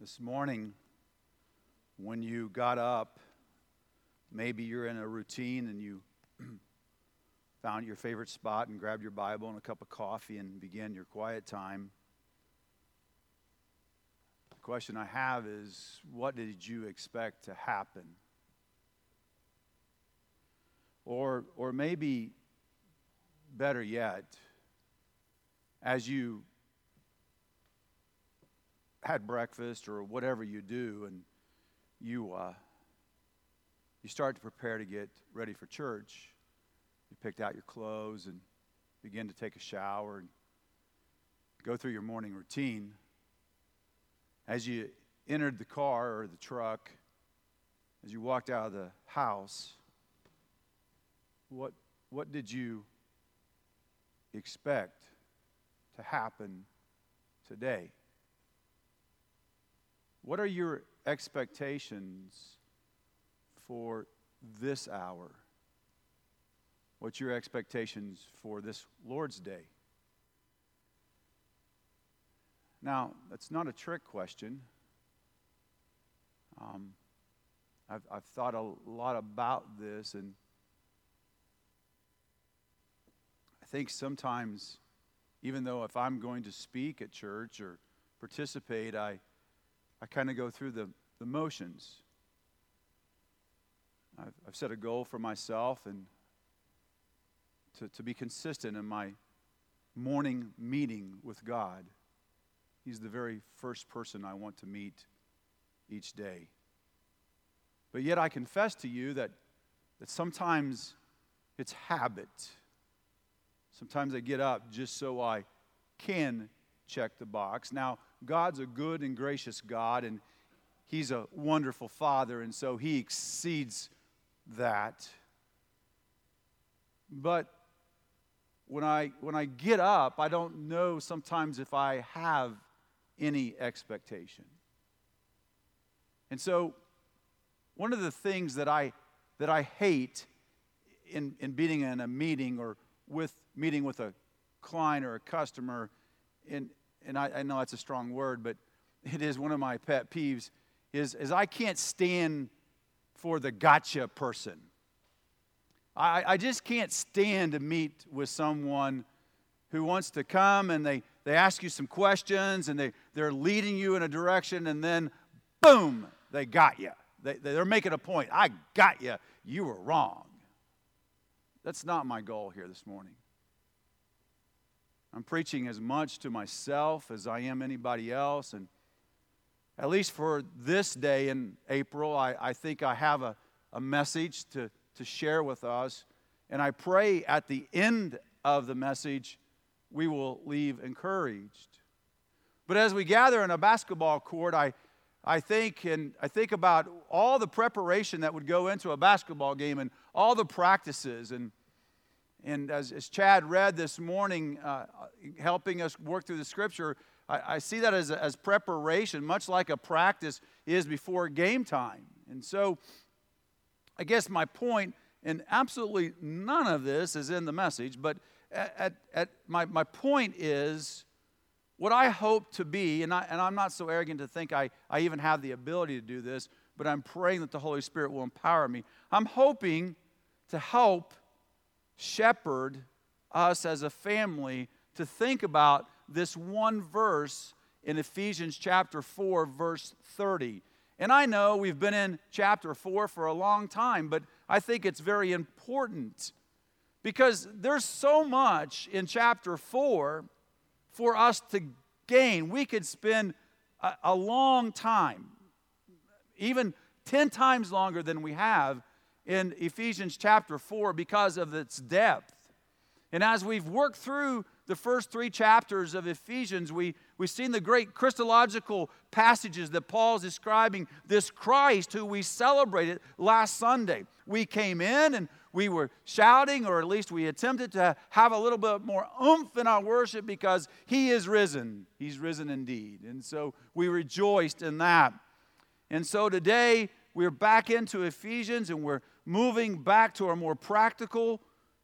This morning, when you got up, maybe you're in a routine and you found your favorite spot and grabbed your Bible and a cup of coffee and began your quiet time. The question I have is what did you expect to happen? Or, or maybe better yet, as you had breakfast or whatever you do, and you uh, you start to prepare to get ready for church. You picked out your clothes and begin to take a shower and go through your morning routine. As you entered the car or the truck, as you walked out of the house, what, what did you expect to happen today? What are your expectations for this hour? What's your expectations for this Lord's Day? Now, that's not a trick question. Um, I've, I've thought a lot about this, and I think sometimes, even though if I'm going to speak at church or participate, I I kind of go through the, the motions. I've, I've set a goal for myself and to, to be consistent in my morning meeting with God. He's the very first person I want to meet each day. But yet I confess to you that, that sometimes it's habit. Sometimes I get up just so I can check the box. Now, God's a good and gracious God, and He's a wonderful Father, and so He exceeds that. But when I, when I get up, I don't know sometimes if I have any expectation. And so, one of the things that I, that I hate in, in being in a meeting or with meeting with a client or a customer, and, and I, I know that's a strong word, but it is one of my pet peeves, is, is I can't stand for the gotcha person. I, I just can't stand to meet with someone who wants to come and they, they ask you some questions and they, they're leading you in a direction and then boom, they got you. They, they're making a point. I got you. You were wrong. That's not my goal here this morning. I'm preaching as much to myself as I am anybody else. And at least for this day in April, I, I think I have a, a message to, to share with us. And I pray at the end of the message, we will leave encouraged. But as we gather in a basketball court, I, I think and I think about all the preparation that would go into a basketball game and all the practices and and as, as Chad read this morning, uh, helping us work through the scripture, I, I see that as, as preparation, much like a practice is before game time. And so, I guess my point, and absolutely none of this is in the message, but at, at, at my, my point is what I hope to be, and, I, and I'm not so arrogant to think I, I even have the ability to do this, but I'm praying that the Holy Spirit will empower me. I'm hoping to help shepherd us as a family to think about this one verse in Ephesians chapter 4, verse 30. And I know we've been in chapter 4 for a long time, but I think it's very important because there's so much in chapter 4 for us to gain. We could spend a, a long time, even 10 times longer than we have, in Ephesians chapter 4 because of its depth. And as we've worked through the first three chapters of Ephesians, we, we've seen the great Christological passages that Paul's describing this Christ who we celebrated last Sunday. We came in and we were shouting, or at least we attempted to have a little bit more oomph in our worship because he is risen. He's risen indeed. And so we rejoiced in that. And so today, we're back into Ephesians and we're moving back to a more practical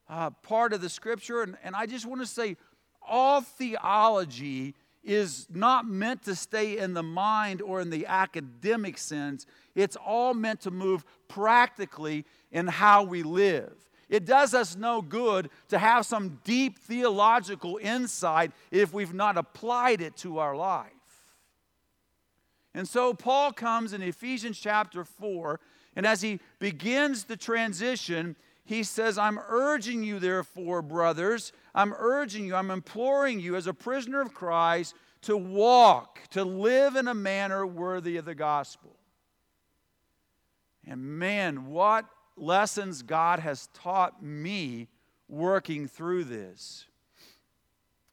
uh, part of the scripture. And, and I just want to say all theology is not meant to stay in the mind or in the academic sense. It's all meant to move practically in how we live. It does us no good to have some deep theological insight if we've not applied it to our life. And so Paul comes in Ephesians chapter 4, and as he begins the transition, he says, I'm urging you, therefore, brothers, I'm urging you, I'm imploring you as a prisoner of Christ to walk, to live in a manner worthy of the gospel. And man, what lessons God has taught me working through this.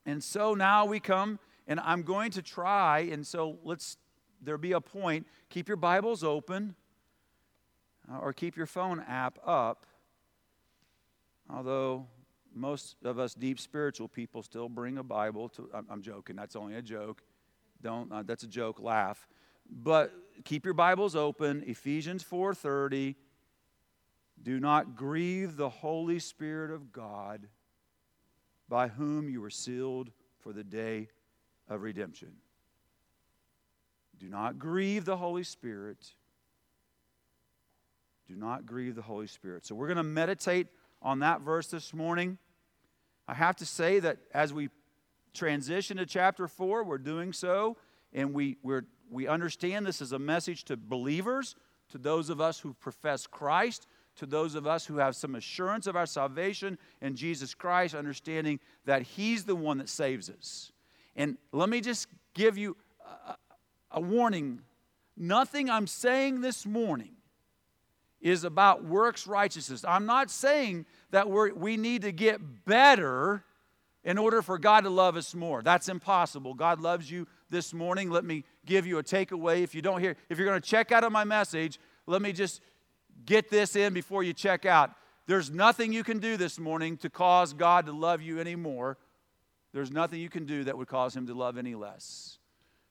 And so now we come, and I'm going to try, and so let's there be a point. Keep your Bibles open or keep your phone app up. Although most of us deep spiritual people still bring a Bible to, I'm, I'm joking, that's only a joke. Don't, uh, that's a joke, laugh. But keep your Bibles open, Ephesians 4:30. Do not grieve the Holy Spirit of God, by whom you were sealed for the day of redemption. Do not grieve the Holy Spirit. Do not grieve the Holy Spirit. So we're going to meditate on that verse this morning. I have to say that as we transition to chapter 4, we're doing so, and we, we're, we understand this is a message to believers, to those of us who profess Christ, to those of us who have some assurance of our salvation in Jesus Christ, understanding that He's the one that saves us. And let me just give you a warning nothing I'm saying this morning is about works righteousness. I'm not saying that we we need to get better in order for God to love us more. That's impossible. God loves you this morning. Let me give you a takeaway. If you don't hear, if you're going to check out of my message, let me just get this in before you check out. There's nothing you can do this morning to cause God to love you anymore. There's nothing you can do that would cause him to love any less.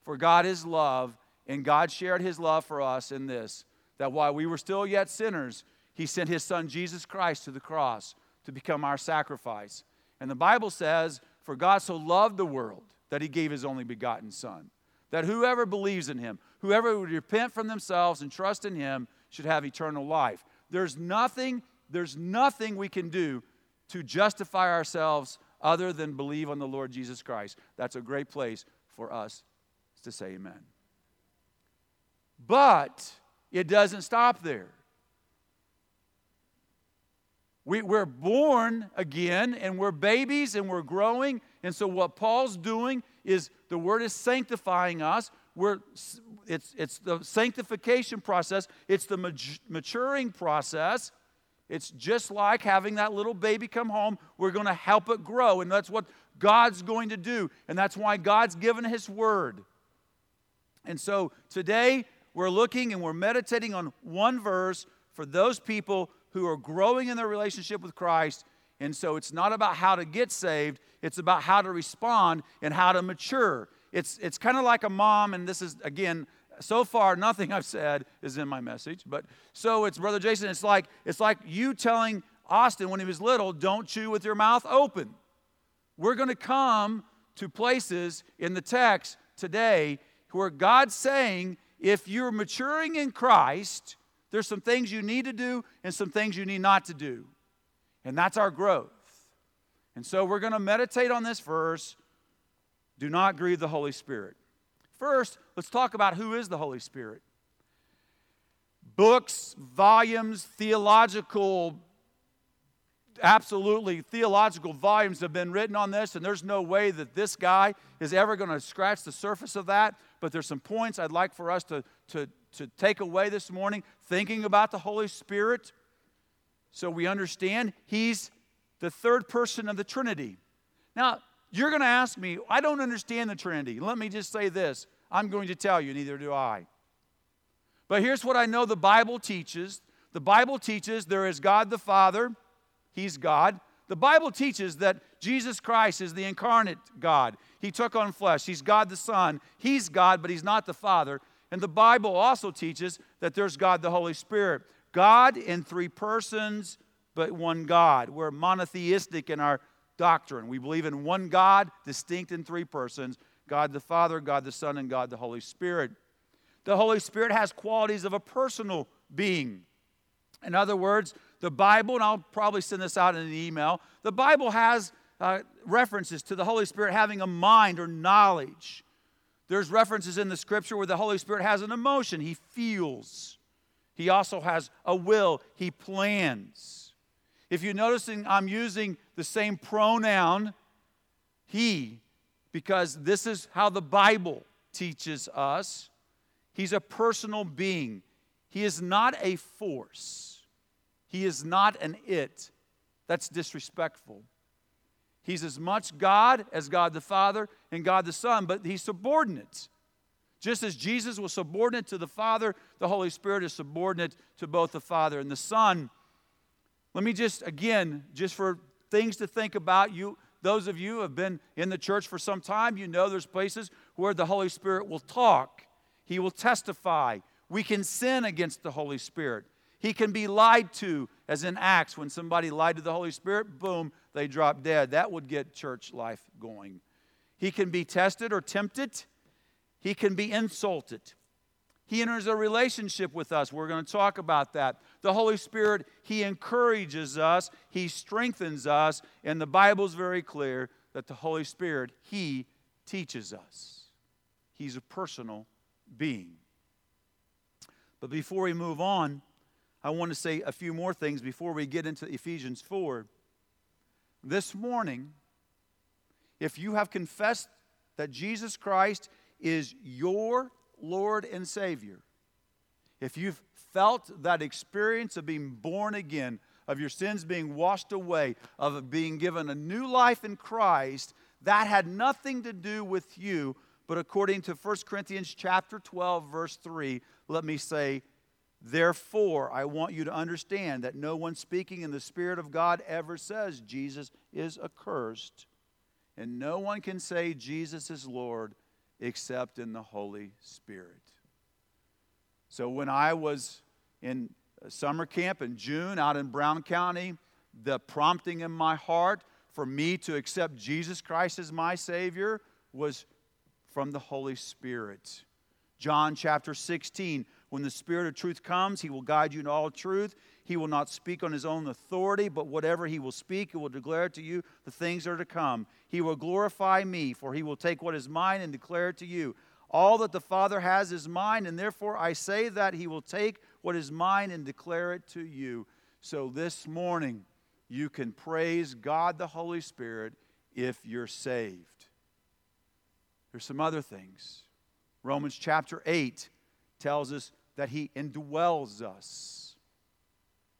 For God is love, and God shared his love for us in this that while we were still yet sinners, he sent his son Jesus Christ to the cross to become our sacrifice. And the Bible says, For God so loved the world that he gave his only begotten Son, that whoever believes in him, whoever would repent from themselves and trust in him, should have eternal life. There's nothing, there's nothing we can do to justify ourselves other than believe on the Lord Jesus Christ. That's a great place for us to say amen. But it doesn't stop there. We, we're born again and we're babies and we're growing. And so, what Paul's doing is the word is sanctifying us. We're, it's, it's the sanctification process, it's the maturing process. It's just like having that little baby come home. We're going to help it grow. And that's what God's going to do. And that's why God's given His word. And so today we're looking and we're meditating on one verse for those people who are growing in their relationship with Christ. And so it's not about how to get saved, it's about how to respond and how to mature. It's, it's kind of like a mom, and this is, again, so far nothing I've said is in my message, but so it's Brother Jason, it's like, it's like you telling Austin when he was little, don't chew with your mouth open. We're going to come to places in the text today where God's saying, if you're maturing in Christ, there's some things you need to do and some things you need not to do. And that's our growth. And so we're going to meditate on this verse. Do not grieve the Holy Spirit. First, let's talk about who is the Holy Spirit. Books, volumes, theological absolutely theological volumes have been written on this, and there's no way that this guy is ever going to scratch the surface of that. But there's some points I'd like for us to, to, to take away this morning, thinking about the Holy Spirit, so we understand He's the third person of the Trinity. Now, you're going to ask me, I don't understand the Trinity. Let me just say this I'm going to tell you, neither do I. But here's what I know the Bible teaches the Bible teaches there is God the Father. He's God. The Bible teaches that Jesus Christ is the incarnate God. He took on flesh. He's God the Son. He's God, but He's not the Father. And the Bible also teaches that there's God the Holy Spirit. God in three persons, but one God. We're monotheistic in our doctrine. We believe in one God, distinct in three persons. God the Father, God the Son, and God the Holy Spirit. The Holy Spirit has qualities of a personal being. In other words, the Bible, and I'll probably send this out in an email, the Bible has uh, references to the Holy Spirit having a mind or knowledge. There's references in the scripture where the Holy Spirit has an emotion, he feels. He also has a will, he plans. If you're noticing, I'm using the same pronoun, he, because this is how the Bible teaches us. He's a personal being. He is not a force. He is not an it. That's disrespectful. He's as much God as God the Father and God the Son, but he's subordinate. Just as Jesus was subordinate to the Father, the Holy Spirit is subordinate to both the Father and the Son. Let me just, again, just for things to think about, you, those of you who have been in the church for some time, you know there's places where the Holy Spirit will talk, He will testify. We can sin against the Holy Spirit. He can be lied to, as in Acts, when somebody lied to the Holy Spirit, boom, they drop dead. That would get church life going. He can be tested or tempted, he can be insulted. He enters a relationship with us. We're going to talk about that. The Holy Spirit, He encourages us, He strengthens us, and the Bible's very clear that the Holy Spirit, He teaches us. He's a personal being. But before we move on, I want to say a few more things before we get into Ephesians 4. This morning, if you have confessed that Jesus Christ is your Lord and Savior, if you've felt that experience of being born again, of your sins being washed away, of being given a new life in Christ, that had nothing to do with you, but according to 1 Corinthians chapter 12 verse 3, let me say Therefore, I want you to understand that no one speaking in the Spirit of God ever says Jesus is accursed. And no one can say Jesus is Lord except in the Holy Spirit. So when I was in summer camp in June out in Brown County, the prompting in my heart for me to accept Jesus Christ as my Savior was from the Holy Spirit. John chapter 16 when the Spirit of truth comes, he will guide you in all truth. He will not speak on his own authority, but whatever he will speak, he will declare to you the things that are to come. He will glorify me, for he will take what is mine and declare it to you. All that the Father has is mine, and therefore I say that he will take what is mine and declare it to you. So this morning, you can praise God the Holy Spirit if you're saved. There's some other things. Romans chapter 8 tells us that He indwells us.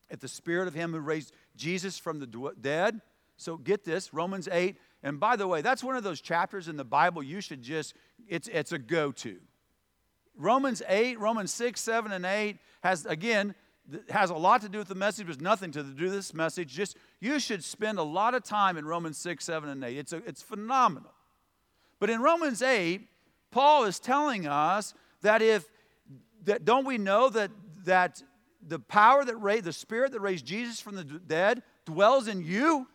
If the Spirit of Him who raised Jesus from the dead. So get this Romans 8. And by the way, that's one of those chapters in the Bible you should just, it's, it's a go to. Romans 8, Romans 6, 7, and 8 has, again, has a lot to do with the message, but nothing to do with this message. Just you should spend a lot of time in Romans 6, 7, and 8. It's, a, it's phenomenal. But in Romans 8, Paul is telling us that if that don't we know that, that the power that raised, the spirit that raised Jesus from the dead dwells in you?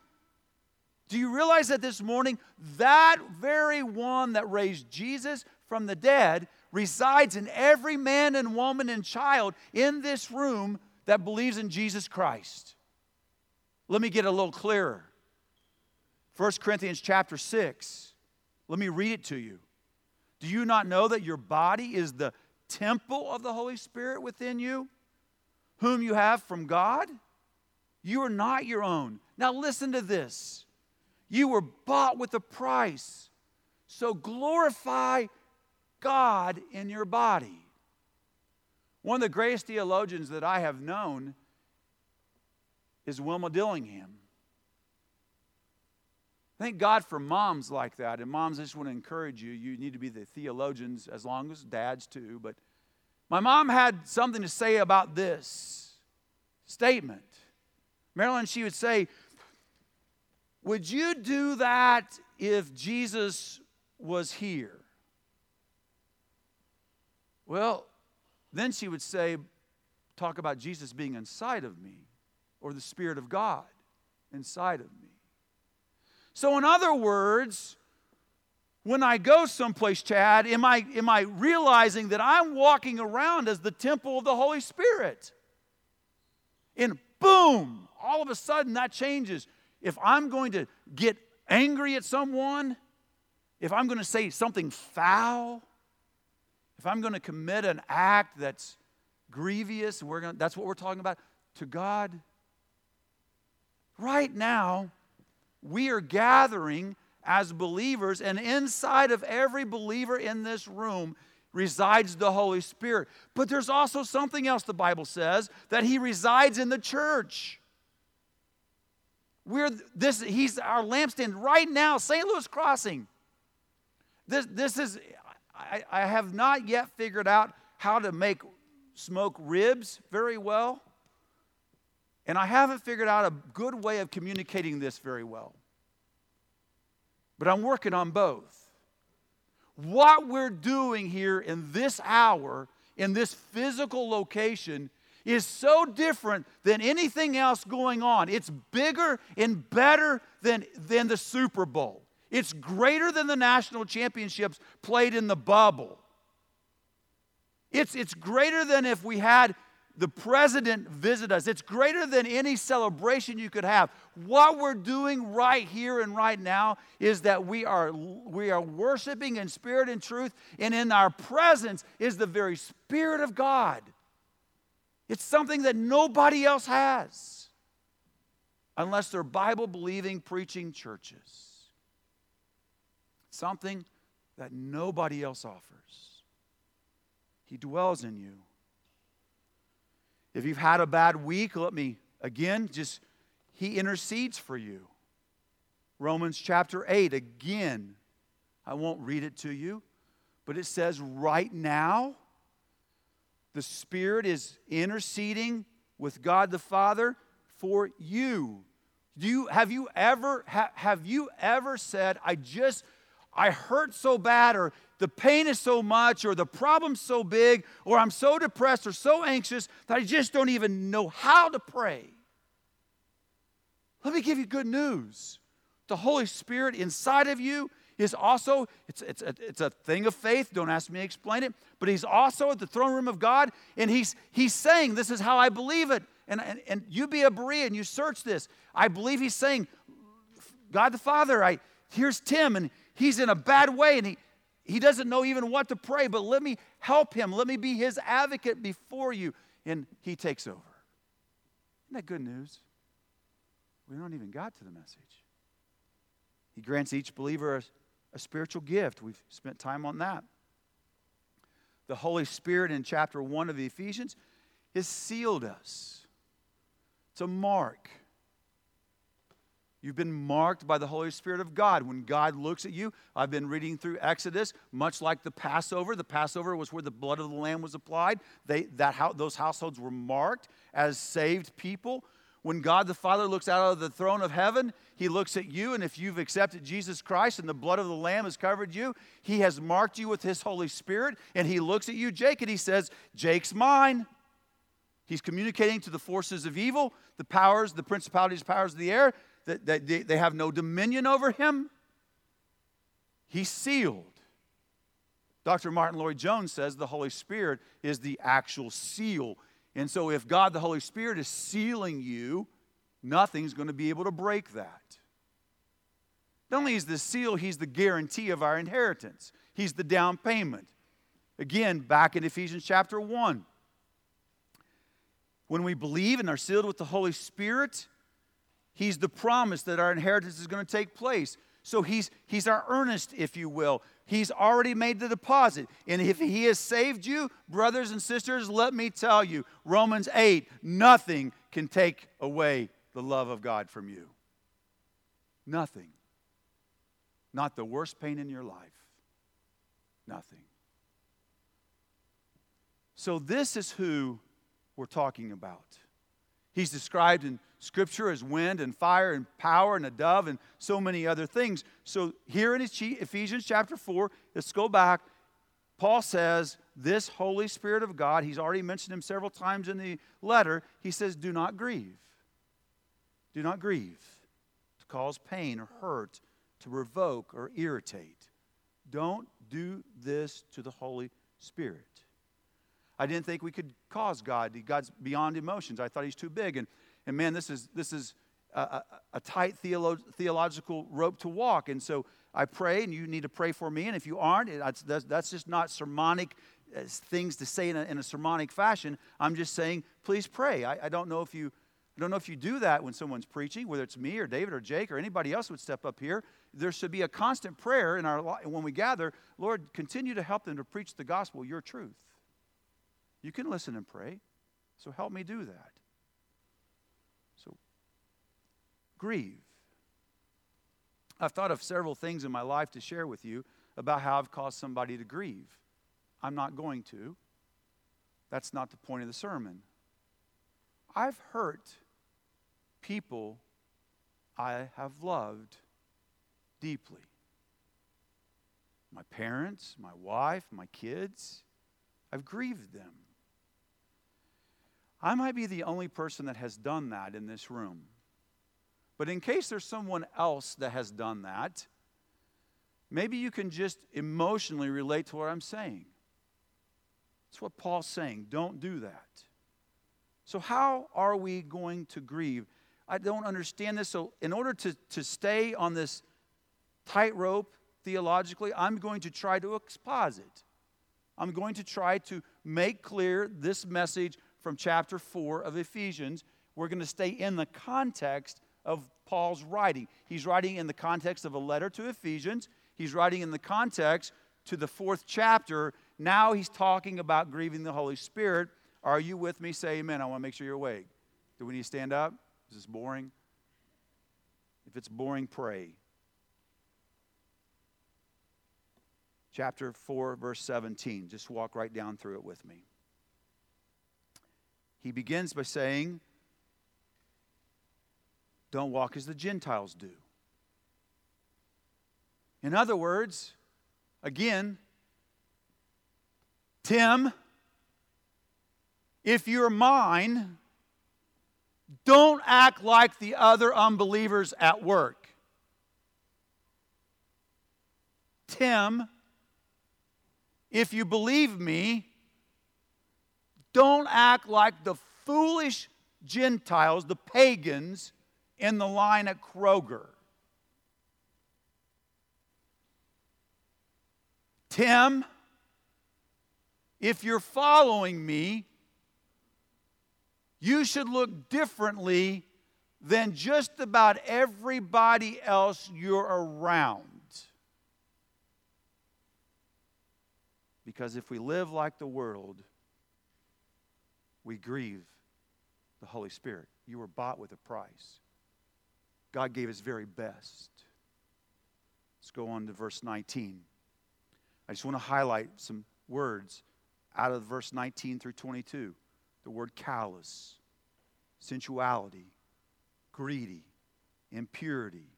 Do you realize that this morning, that very one that raised Jesus from the dead resides in every man and woman and child in this room that believes in Jesus Christ? Let me get a little clearer. 1 Corinthians chapter 6. Let me read it to you. Do you not know that your body is the temple of the Holy Spirit within you, whom you have from God. You are not your own. Now, listen to this. You were bought with a price. So glorify God in your body. One of the greatest theologians that I have known is Wilma Dillingham. Thank God for moms like that. And moms, I just want to encourage you. You need to be the theologians as long as dads too. But my mom had something to say about this statement. Marilyn, she would say, Would you do that if Jesus was here? Well, then she would say, Talk about Jesus being inside of me or the Spirit of God inside of me. So, in other words, when I go someplace, Chad, am I, am I realizing that I'm walking around as the temple of the Holy Spirit? And boom, all of a sudden that changes. If I'm going to get angry at someone, if I'm going to say something foul, if I'm going to commit an act that's grievous, we're going to, that's what we're talking about, to God, right now, we are gathering as believers, and inside of every believer in this room resides the Holy Spirit. But there's also something else the Bible says that He resides in the church. We're this, He's our lampstand right now, St. Louis Crossing. This, this is, I, I have not yet figured out how to make smoke ribs very well. And I haven't figured out a good way of communicating this very well. But I'm working on both. What we're doing here in this hour, in this physical location, is so different than anything else going on. It's bigger and better than, than the Super Bowl. It's greater than the national championships played in the bubble. It's, it's greater than if we had the president visit us. It's greater than any celebration you could have. What we're doing right here and right now is that we are, we are worshiping in spirit and truth, and in our presence is the very Spirit of God. It's something that nobody else has unless they're Bible believing, preaching churches. Something that nobody else offers. He dwells in you. If you've had a bad week, let me again just, He intercedes for you. Romans chapter 8, again, I won't read it to you, but it says, right now, the Spirit is interceding with God the Father for you. Do you have you ever ha, have you ever said, I just I hurt so bad, or the pain is so much, or the problem's so big, or I'm so depressed or so anxious that I just don't even know how to pray. Let me give you good news. The Holy Spirit inside of you is also, it's, it's, a, it's a thing of faith. Don't ask me to explain it. But he's also at the throne room of God, and he's, he's saying, This is how I believe it. And, and, and you be a Berean, and you search this. I believe he's saying, God the Father, I, here's Tim, and he's in a bad way and he, he doesn't know even what to pray, but let me help him. Let me be his advocate before you. And he takes over. Isn't that good news? We don't even got to the message. He grants each believer a, a spiritual gift. We've spent time on that. The Holy Spirit in chapter 1 of the Ephesians has sealed us. It's a mark. You've been marked by the Holy Spirit of God. When God looks at you, I've been reading through Exodus, much like the Passover. The Passover was where the blood of the Lamb was applied. They, that, those households were marked as saved people. When God the Father looks out of the throne of heaven, He looks at you, and if you've accepted Jesus Christ and the blood of the Lamb has covered you, He has marked you with His Holy Spirit, and He looks at you, Jake, and He says, Jake's mine. He's communicating to the forces of evil, the powers, the principalities, powers of the air that, they, have no dominion over him. He's sealed. Dr. Martyn Lloyd-Jones says the Holy Spirit is the actual seal. And so, if God, the Holy Spirit, is sealing you, nothing's going to be able to break that. Not only is the seal, he's the guarantee of our inheritance, he's the down payment. Again, back in Ephesians chapter 1. When we believe and are sealed with the Holy Spirit, He's the promise that our inheritance is going to take place. So he's, he's our earnest, if you will. He's already made the deposit. And if he has saved you, brothers and sisters, let me tell you Romans 8 nothing can take away the love of God from you. Nothing. Not the worst pain in your life. Nothing. So, this is who we're talking about. He's described in Scripture as wind and fire and power and a dove and so many other things. So, here in Ephesians chapter 4, let's go back. Paul says, This Holy Spirit of God, he's already mentioned him several times in the letter. He says, Do not grieve. Do not grieve to cause pain or hurt, to revoke or irritate. Don't do this to the Holy Spirit. I didn't think we could cause God. God's beyond emotions. I thought he's too big. And, and man, this is, this is a, a, a tight theolo- theological rope to walk. And so I pray, and you need to pray for me. And if you aren't, that's, that's just not sermonic uh, things to say in a, in a sermonic fashion. I'm just saying, please pray. I, I don't know if you. I don't know if you do that when someone's preaching, whether it's me or David or Jake or anybody else would step up here. There should be a constant prayer in our when we gather. Lord, continue to help them to preach the gospel, your truth. You can listen and pray. So help me do that. So grieve. I've thought of several things in my life to share with you about how I've caused somebody to grieve. I'm not going to. That's not the point of the sermon. I've hurt people I have loved deeply. My parents, my wife, my kids, I've grieved them. I might be the only person that has done that in this room. But in case there's someone else that has done that, maybe you can just emotionally relate to what I'm saying. That's what Paul's saying. Don't do that. So, how are we going to grieve? I don't understand this. So, in order to, to stay on this tightrope theologically, I'm going to try to exposit. I'm going to try to make clear this message from chapter 4 of Ephesians. We're going to stay in the context of Paul's writing. He's writing in the context of a letter to Ephesians, he's writing in the context to the fourth chapter. Now he's talking about grieving the Holy Spirit. Are you with me? Say amen. I want to make sure you're awake. Do we need to stand up? Is this boring? If it's boring, pray. Chapter 4, verse 17. Just walk right down through it with me. He begins by saying, Don't walk as the Gentiles do. In other words, again, Tim, if you're mine, don't act like the other unbelievers at work. Tim, if you believe me, don't act like the foolish Gentiles, the pagans, in the line at Kroger. Tim, if you're following me, you should look differently than just about everybody else you're around. Because if we live like the world, we grieve the Holy Spirit. You were bought with a price. God gave his very best. Let's go on to verse 19. I just want to highlight some words out of verse 19 through 22. The word callous, sensuality, greedy, impurity,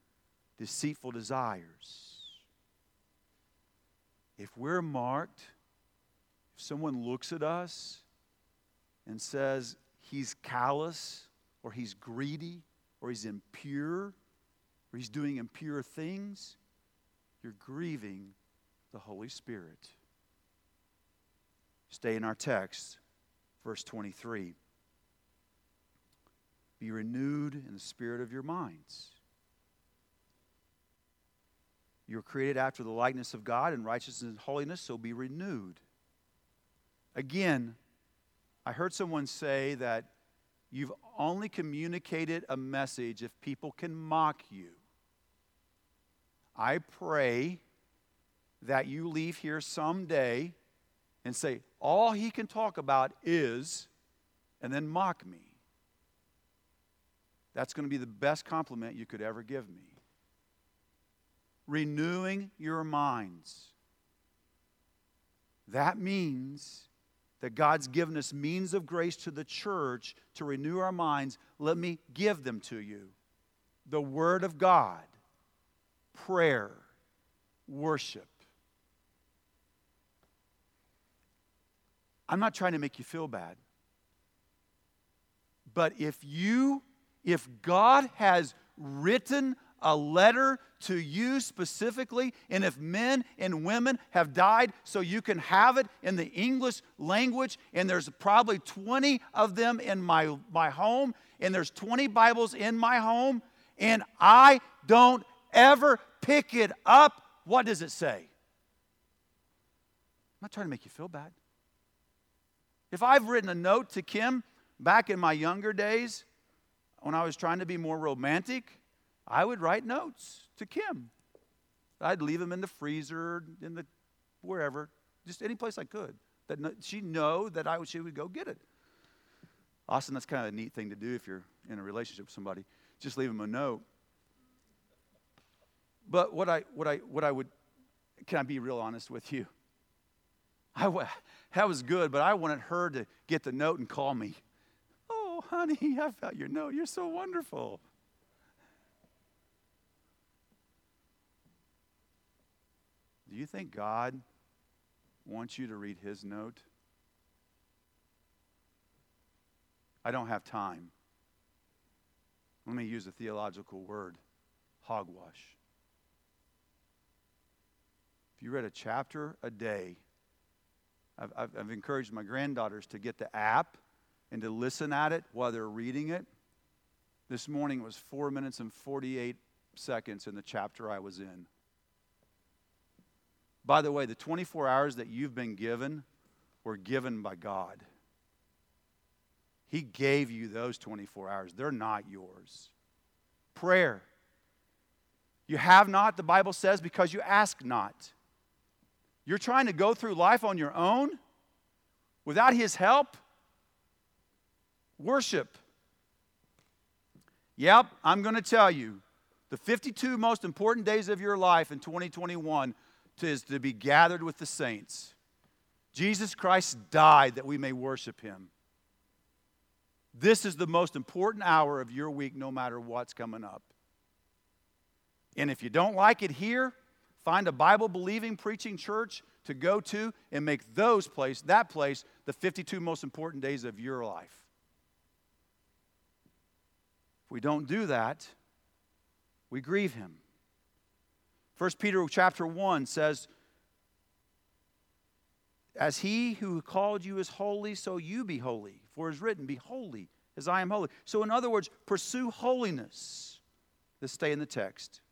deceitful desires. If we're marked, if someone looks at us and says he's callous or he's greedy or he's impure or he's doing impure things, you're grieving the Holy Spirit. Stay in our text, verse 23. Be renewed in the spirit of your minds. You were created after the likeness of God in righteousness and holiness, so be renewed. Again, I heard someone say that you've only communicated a message if people can mock you. I pray that you leave here someday and say, all he can talk about is, and then mock me. That's going to be the best compliment you could ever give me. Renewing your minds. That means that God's given us means of grace to the church to renew our minds, let me give them to you. The Word of God, prayer, worship. I'm not trying to make you feel bad. But if you, if God has written a letter to you specifically. And if men and women have died, so you can have it in the English language, and there's probably 20 of them in my, my home, and there's 20 Bibles in my home, and I don't ever pick it up, what does it say? I'm not trying to make you feel bad. If I've written a note to Kim back in my younger days, when I was trying to be more romantic, I would write notes to Kim. I'd leave them in the freezer, in the wherever, just any place I could. That she'd know that I would, she would go get it. Austin, that's kind of a neat thing to do if you're in a relationship with somebody. Just leave them a note. But what I, what I, what I would, can I be real honest with you? I, that was good, but I wanted her to get the note and call me. Oh, honey, I found your note. You're so wonderful. Do you think God wants you to read his note? I don't have time. Let me use a theological word hogwash. If you read a chapter a day, I've, I've, I've, encouraged my granddaughters to get the app and to listen at it while they're reading it. This morning was four minutes and 48 seconds in the chapter I was in. By the way, the 24 hours that you've been given were given by God. He gave you those 24 hours, they're not yours. Prayer. You have not, the Bible says, because you ask not. You're trying to go through life on your own without His help? Worship. Yep, I'm going to tell you the 52 most important days of your life in 2021 is to be gathered with the saints. Jesus Christ died that we may worship Him. This is the most important hour of your week, no matter what's coming up. And if you don't like it here, Find a Bible believing preaching church to go to and make those place, that place, the 52 most important days of your life. If we don't do that, we grieve him. 1 Peter chapter 1 says, As he who called you is holy, so you be holy. For it is written, Be holy as I am holy. So, in other words, pursue holiness. Let's stay in the text.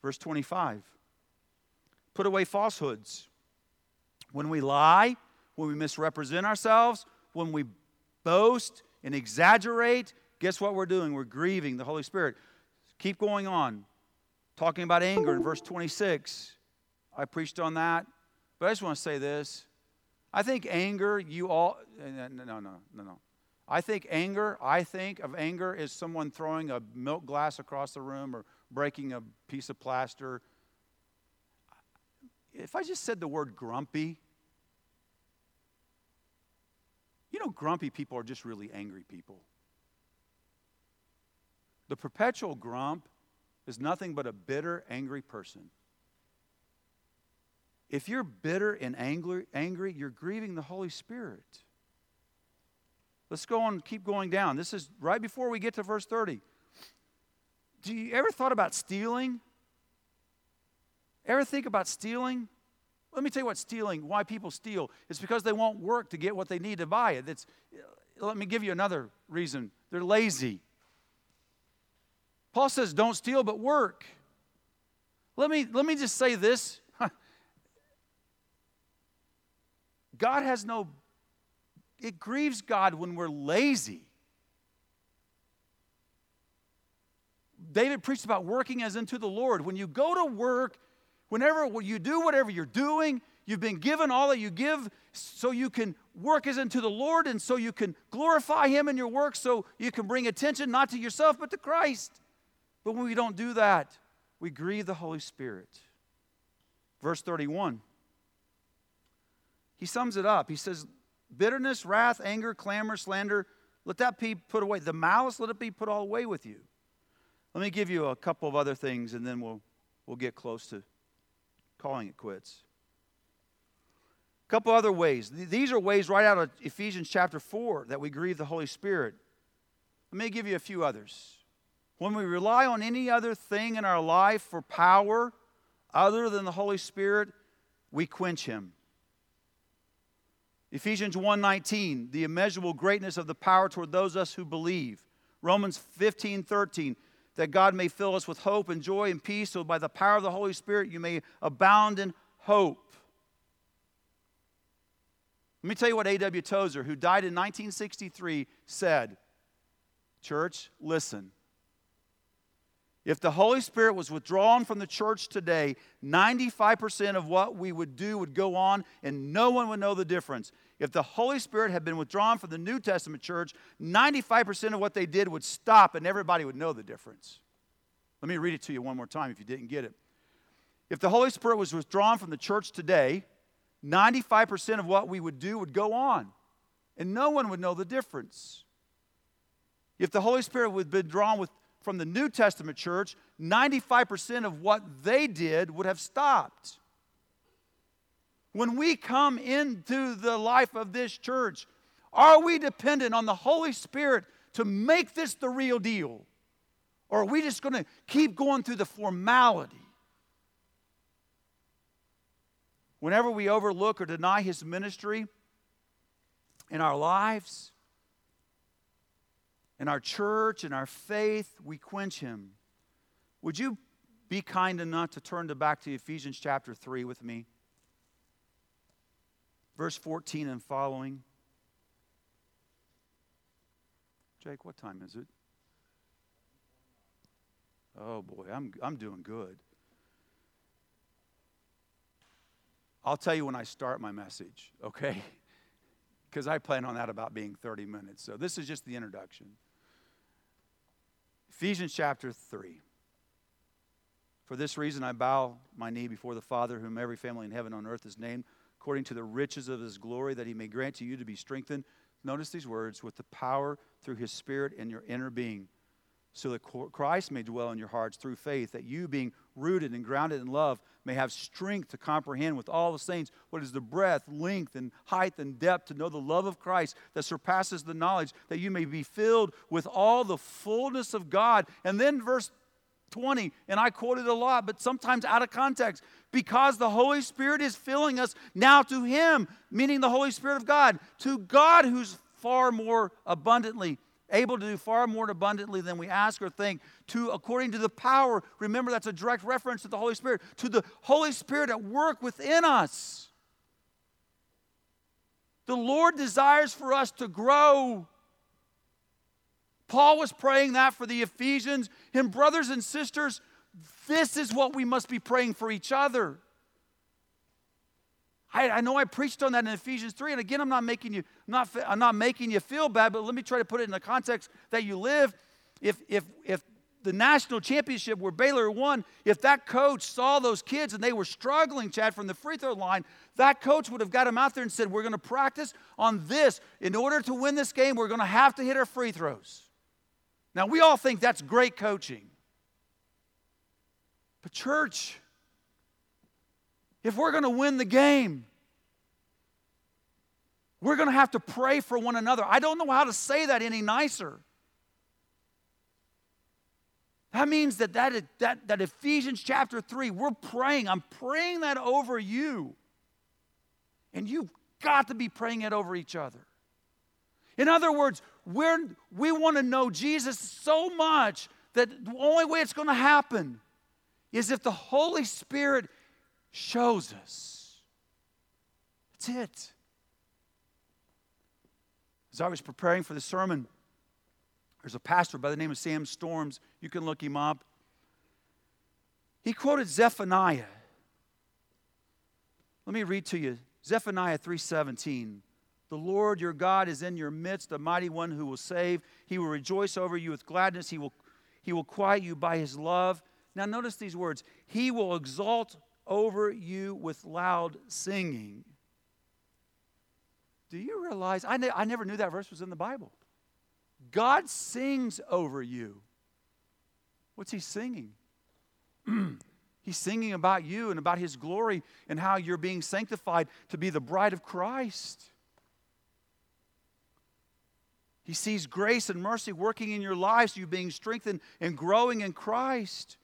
Verse 25. Put away falsehoods. When we lie, when we misrepresent ourselves, when we boast and exaggerate, guess what we're doing? We're grieving the Holy Spirit. Keep going on. Talking about anger in verse 26. I preached on that. But I just want to say this. I think anger, you all, eh, no, no, no, no, no. I think anger, I think of anger as someone throwing a milk glass across the room or breaking a piece of plaster if I just said the word grumpy, you know, grumpy people are just really angry people. The perpetual grump is nothing but a bitter, angry person. If you're bitter and angry, you're grieving the Holy Spirit. Let's go on, keep going down. This is right before we get to verse 30. Do you ever thought about stealing? Ever think about stealing? Let me tell you what stealing, why people steal. It's because they won't work to get what they need to buy it. Let me give you another reason. They're lazy. Paul says, don't steal, but work. Let me, let me just say this. God has no, it grieves God when we're lazy. David preached about working as unto the Lord. When you go to work, Whenever you do whatever you're doing, you've been given all that you give so you can work as unto the Lord and so you can glorify Him in your work, so you can bring attention not to yourself but to Christ. But when we don't do that, we grieve the Holy Spirit. Verse 31. He sums it up. He says, Bitterness, wrath, anger, clamor, slander, let that be put away. The malice, let it be put all away with you. Let me give you a couple of other things and then we'll, we'll get close to calling it quits. A couple other ways. These are ways right out of Ephesians chapter 4 that we grieve the Holy Spirit. Let me give you a few others. When we rely on any other thing in our life for power other than the Holy Spirit, we quench him. Ephesians 1:19, the immeasurable greatness of the power toward those us who believe. Romans 15:13, that God may fill us with hope and joy and peace, so by the power of the Holy Spirit you may abound in hope. Let me tell you what A.W. Tozer, who died in 1963, said. Church, listen. If the Holy Spirit was withdrawn from the church today, 95% of what we would do would go on and no one would know the difference. If the Holy Spirit had been withdrawn from the New Testament church, 95% of what they did would stop and everybody would know the difference. Let me read it to you one more time if you didn't get it. If the Holy Spirit was withdrawn from the church today, 95% of what we would do would go on and no one would know the difference. If the Holy Spirit would been drawn with from the New Testament church, 95% of what they did would have stopped. When we come into the life of this church, are we dependent on the Holy Spirit to make this the real deal? Or are we just going to keep going through the formality? Whenever we overlook or deny His ministry in our lives, in our church, in our faith, we quench him. Would you be kind enough to turn to back to Ephesians chapter 3 with me? Verse 14 and following. Jake, what time is it? Oh boy, I'm, I'm doing good. I'll tell you when I start my message, okay? Because I plan on that about being 30 minutes. So this is just the introduction. Ephesians chapter 3. For this reason I bow my knee before the Father, whom every family in heaven on earth is named, according to the riches of his glory, that he may grant to you to be strengthened. Notice these words with the power through his Spirit in your inner being so that Christ may dwell in your hearts through faith, that you, being rooted and grounded in love, may have strength to comprehend with all the saints what is the breadth, length, and height and depth, to know the love of Christ that surpasses the knowledge, that you may be filled with all the fullness of God. And then verse 20, and I quote it a lot, but sometimes out of context, because the Holy Spirit is filling us now to Him, meaning the Holy Spirit of God, to God who's far more abundantly able to do far more abundantly than we ask or think, to according to the power, remember that's a direct reference to the Holy Spirit, to the Holy Spirit at work within us. The Lord desires for us to grow. Paul was praying that for the Ephesians. And, brothers and sisters, this is what we must be praying for each other. I, I, know I preached on that in Ephesians 3, and again, I'm not making you not, I'm not making you feel bad, but let me try to put it in the context that you live. If if if the national championship where Baylor won, if that coach saw those kids and they were struggling, Chad, from the free throw line, that coach would have got them out there and said, We're going to practice on this. In order to win this game, we're going to have to hit our free throws. Now, we all think that's great coaching. But, church, if we're going to win the game, we're going to have to pray for one another. I don't know how to say that any nicer. That means that, that, that, that Ephesians chapter 3, we're praying. I'm praying that over you. And you've got to be praying it over each other. In other words, we're, we want to know Jesus so much that the only way it's going to happen is if the Holy Spirit shows us. That's it. As I was preparing for the sermon, there's a pastor by the name of Sam Storms. You can look him up. He quoted Zephaniah. Let me read to you Zephaniah 3:17. The Lord your God is in your midst, the mighty one who will save. He will rejoice over you with gladness. He will, he will quiet you by his love. Now, notice these words He will exalt over you with loud singing. Do you realize? I, ne- I never knew that verse was in the Bible. God sings over you. What's he singing? He's singing about you and about his glory and how you're being sanctified to be the bride of Christ. He sees grace and mercy working in your lives, you being strengthened and growing in Christ.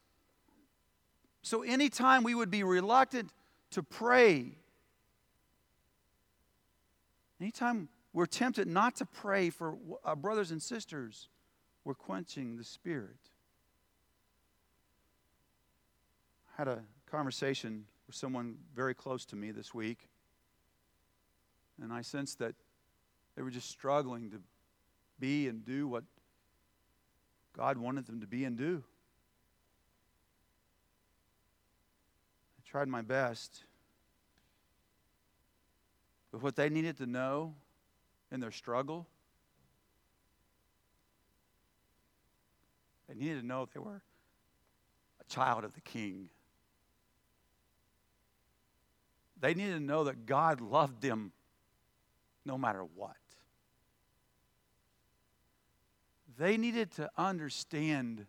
So, anytime we would be reluctant to pray, anytime we're tempted not to pray for our brothers and sisters, we're quenching the Spirit. I had a conversation with someone very close to me this week, and I sensed that they were just struggling to be and do what God wanted them to be and do. Tried my best. But what they needed to know in their struggle, they needed to know they were a child of the King. They needed to know that God loved them no matter what. They needed to understand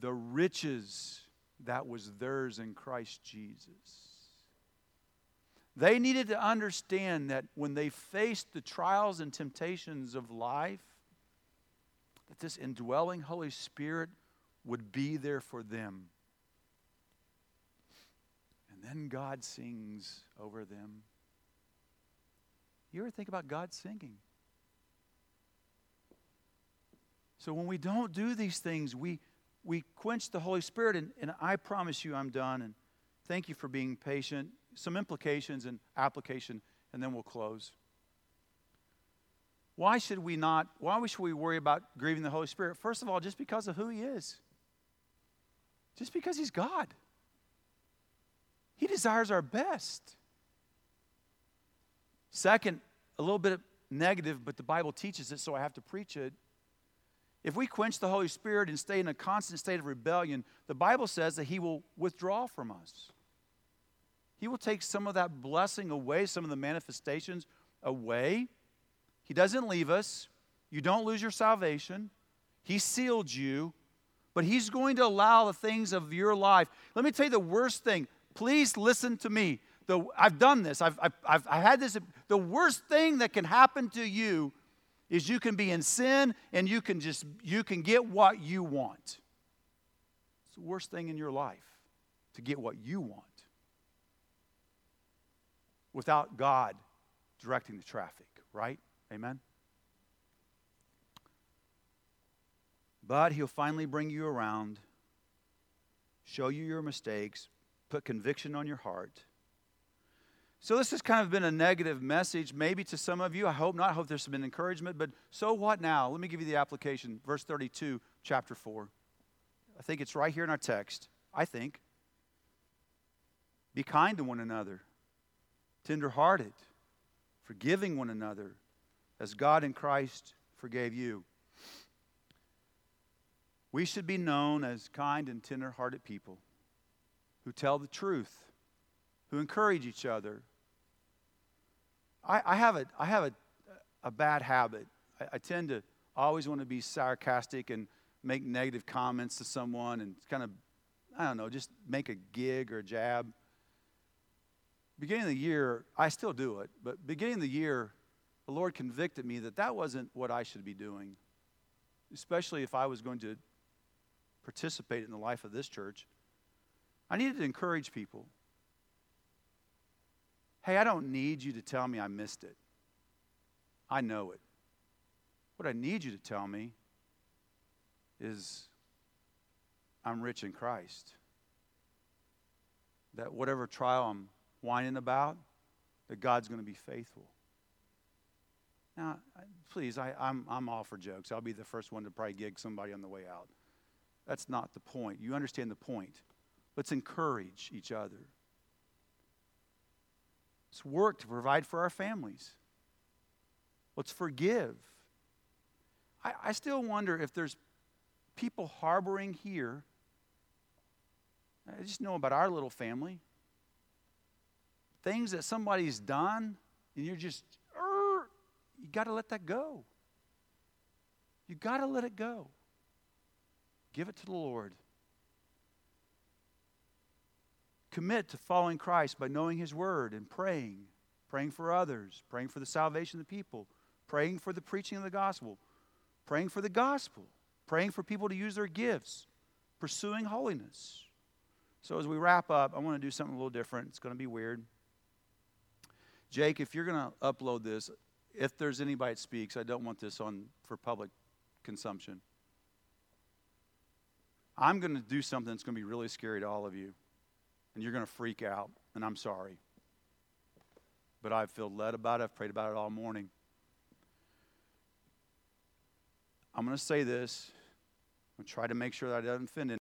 the riches that was theirs in Christ Jesus. They needed to understand that when they faced the trials and temptations of life, that this indwelling Holy Spirit would be there for them. And then God sings over them. You ever think about God singing? So when we don't do these things, we, we quench the Holy Spirit. And, and I promise you, I'm done. And thank you for being patient. Some implications and application, and then we'll close. Why should we not, why should we worry about grieving the Holy Spirit? First of all, just because of who He is, just because He's God. He desires our best. Second, a little bit negative, but the Bible teaches it, so I have to preach it. If we quench the Holy Spirit and stay in a constant state of rebellion, the Bible says that He will withdraw from us. He will take some of that blessing away, some of the manifestations away. He doesn't leave us. You don't lose your salvation. He sealed you, but He's going to allow the things of your life. Let me tell you the worst thing. Please listen to me. The, I've done this. I've, I've, I've, I've had this. The worst thing that can happen to you is you can be in sin and you can just you can get what you want. It's the worst thing in your life to get what you want without God directing the traffic, right? Amen. But he'll finally bring you around, show you your mistakes, put conviction on your heart so this has kind of been a negative message, maybe to some of you. I hope not. I hope there's been encouragement. But so what now? Let me give you the application. Verse 32, chapter 4. I think it's right here in our text. I think. Be kind to one another, tenderhearted, forgiving one another, as God in Christ forgave you. We should be known as kind and tenderhearted people who tell the truth who encourage each other. I, I have, a, I have a, a bad habit. I, I tend to always want to be sarcastic and make negative comments to someone and kind of, I don't know, just make a gig or a jab. Beginning of the year, I still do it, but beginning of the year, the Lord convicted me that that wasn't what I should be doing, especially if I was going to participate in the life of this church. I needed to encourage people. Hey, I don't need you to tell me I missed it. I know it. What I need you to tell me is I'm rich in Christ. That whatever trial I'm whining about, that God's going to be faithful. Now, please, I, am I'm, I'm all for jokes. I'll be the first one to probably gig somebody on the way out. That's not the point. You understand the point. Let's encourage each other. Let's work to provide for our families. Let's forgive. I, I still wonder if there's people harboring here. I just know about our little family. Things that somebody's done, and you're just, you got to let that go. You got to let it go. Give it to the Lord. Commit to following Christ by knowing His Word and praying, praying for others, praying for the salvation of the people, praying for the preaching of the gospel, praying for the gospel, praying for people to use their gifts, pursuing holiness. So, as we wrap up, I want to do something a little different. It's going to be weird. Jake, if you're going to upload this, if there's anybody that speaks, I don't want this on for public consumption. I'm going to do something that's going to be really scary to all of you, and you're going to freak out, and I'm sorry. But I feel led about it. I've prayed about it all morning. I'm going to say this. I'm going to try to make sure that I don't offend